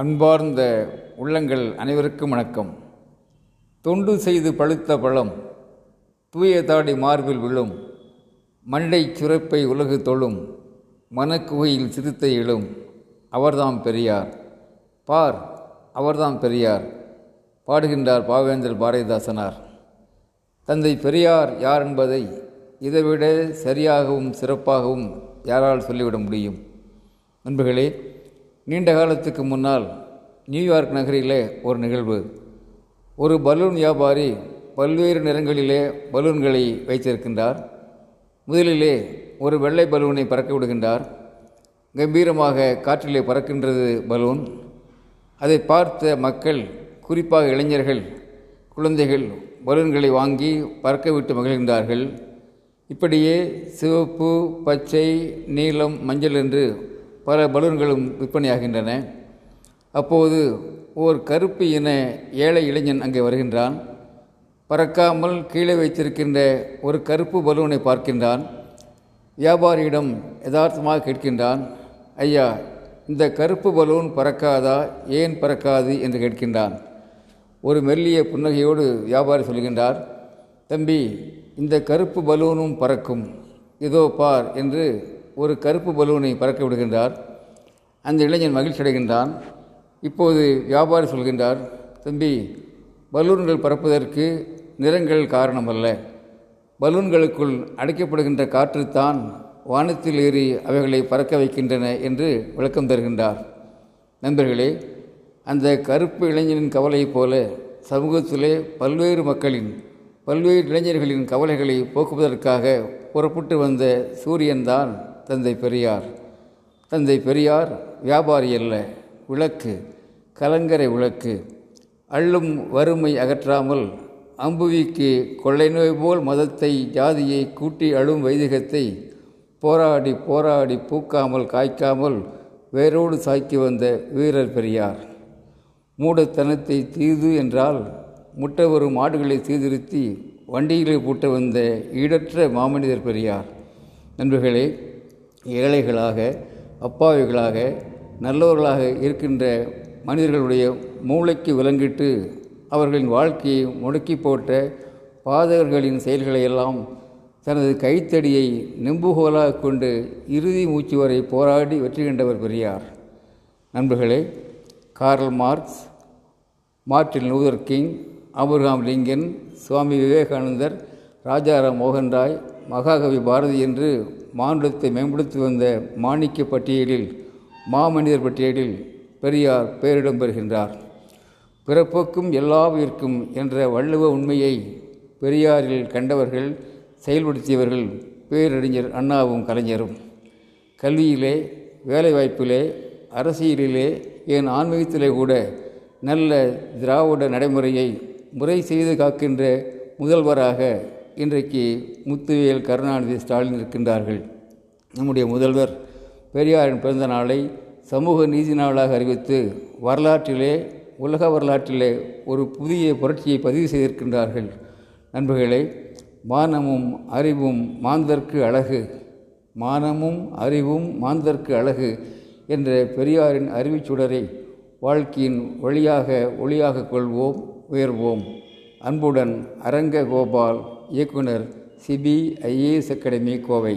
அன்பார்ந்த உள்ளங்கள் அனைவருக்கும் வணக்கம். தொண்டு செய்து பழுத்த பழம் தூய தாடி மார்பில் விழும் மண்டை சுரப்பை உலகு தொழும் மனக்குகையில் சிறுத்தை எழும் அவர்தாம் பெரியார். பார் அவர்தாம் பெரியார் பாடுகின்றார் பாவேந்தர் பாரதிதாசனார். தந்தை பெரியார் யார் என்பதை இதைவிட சரியாகவும் சிறப்பாகவும் யாரால் சொல்லிவிட முடியும்? நண்பர்களே நீண்ட காலத்துக்கு முன்னால் நியூயார்க் நகரிலே ஒரு நிகழ்வு. ஒரு பலூன் வியாபாரி பல்வேறு நிறங்களிலே பலூன்களை வைத்திருக்கின்றார். முதலிலே ஒரு வெள்ளை பலூனை பறக்க விடுகின்றார். கம்பீரமாக காற்றிலே பறக்கின்றது பலூன். அதை பார்த்த மக்கள் குறிப்பாக இளைஞர்கள் குழந்தைகள் பலூன்களை வாங்கி பறக்க விட்டு மகிழ்கின்றார்கள். இப்படியே சிவப்பு பச்சை நீலம் மஞ்சள் என்று பல பலூன்களும் விற்பனையாகின்றன. அப்போது ஓர் கருப்பு இன ஏழை இளைஞன் அங்கே வருகின்றான். பறக்காமல் கீழே வைத்திருக்கின்ற ஒரு கருப்பு பலூனை பார்க்கின்றான். வியாபாரியிடம் யதார்த்தமாக கேட்கின்றான் ஐயா இந்த கருப்பு பலூன் பறக்காதா? ஏன் பறக்காது? என்று கேட்கின்றான். ஒரு மெல்லிய புன்னகையோடு வியாபாரி சொல்கின்றார் தம்பி இந்த கருப்பு பலூனும் பறக்கும். இதோ பார் என்று ஒரு கருப்பு பலூனை பறக்க விடுகின்றார். அந்த இளைஞன் மகிழ்ச்சி அடைகின்றான். இப்போது வியாபாரி சொல்கின்றார் தம்பி பலூன்கள் பறப்பதற்கு நிறங்கள் காரணமல்ல பலூன்களுக்குள் அடைக்கப்படுகின்ற காற்றுத்தான் வானத்தில் ஏறி அவைகளை பறக்க வைக்கின்றன என்று விளக்கம் தருகின்றார். நண்பர்களே அந்த கருப்பு இளைஞனின் கவலையைப் போல சமூகத்திலே பல்வேறு மக்களின் பல்வேறு இளைஞர்களின் கவலைகளை போக்குவதற்காக புறப்பட்டு வந்த சூரியன்தான் தந்தை பெரியார். தந்தை பெரியார் வியாபாரி அல்ல விளக்கு கலங்கரை விளக்கு. அள்ளும் வறுமை அகற்றாமல் அம்புவிக்கு கொள்ளை நோய் போல் மதத்தை ஜாதியை கூட்டி அழும் வைதிகத்தை போராடி போராடி பூக்காமல் காய்க்காமல் வேரோடு சாய்க்கி வந்த வீரர் பெரியார். மூடத்தனத்தை தீது என்றால் முட்டை வரும் மாடுகளை சீர்திருத்தி வண்டியிலே பூட்ட வந்த ஈடற்ற மாமனிதர் பெரியார். நண்பர்களே ஏழைகளாக அப்பாவிகளாக நல்லவர்களாக இருக்கின்ற மனிதர்களுடைய மூளைக்கு விலங்கிட்டு அவர்களின் வாழ்க்கையை முடக்கி போட்ட பாதகர்களின் செயல்களையெல்லாம் தனது கைத்தடியை நெம்புகோலாக கொண்டு இறுதி மூச்சு வரை போராடி வெற்றி கண்டவர் பெரியார். நண்பர்களே Karl Marx Martin Luther King Abraham Lincoln Swami Vivekanandar Rajaram மோகன் ராய் மகாகவி பாரதி என்று மானுடத்தை மேம்படுத்தி வந்த மாணிக்க பட்டியலில் மாமனிதர் பட்டியலில் பெரியார் பேரிடம் பெறுகின்றார். பிறப்புக்கும் எல்லாவிற்கும் என்ற வள்ளுவ உண்மையை பெரியாரில் கண்டவர்கள் செயல்படுத்தியவர்கள் பேரறிஞர் அண்ணாவும் கலைஞரும். கல்வியிலே வேலைவாய்ப்பிலே அரசியலிலே என் ஆன்மீகத்திலே கூட நல்ல திராவிட நடைமுறையை முறை செய்து காக்கின்ற முதல்வராக இன்றைக்கு முத்துவேல் கருணாநிதி ஸ்டாலின் இருக்கின்றார்கள். நம்முடைய முதல்வர் பெரியாரின் பிறந்த நாளை சமூக நீதி நாளாக அறிவித்து வரலாற்றிலே உலக வரலாற்றிலே ஒரு புதிய புரட்சியை பதிவு செய்திருக்கின்றார்கள். நண்பர்களே மானமும் அறிவும் மாந்தர்க்கு அழகு. மானமும் அறிவும் மாந்தற்கு அழகு என்ற பெரியாரின் அறிவுச்சுடரை வாழ்க்கையின் வழியாக ஒளியாக கொள்வோம் உயர்வோம். அன்புடன் அரங்க கோபால் இயக்குனர் சிபிஐஏஎஸ் அகாடமி கோவை.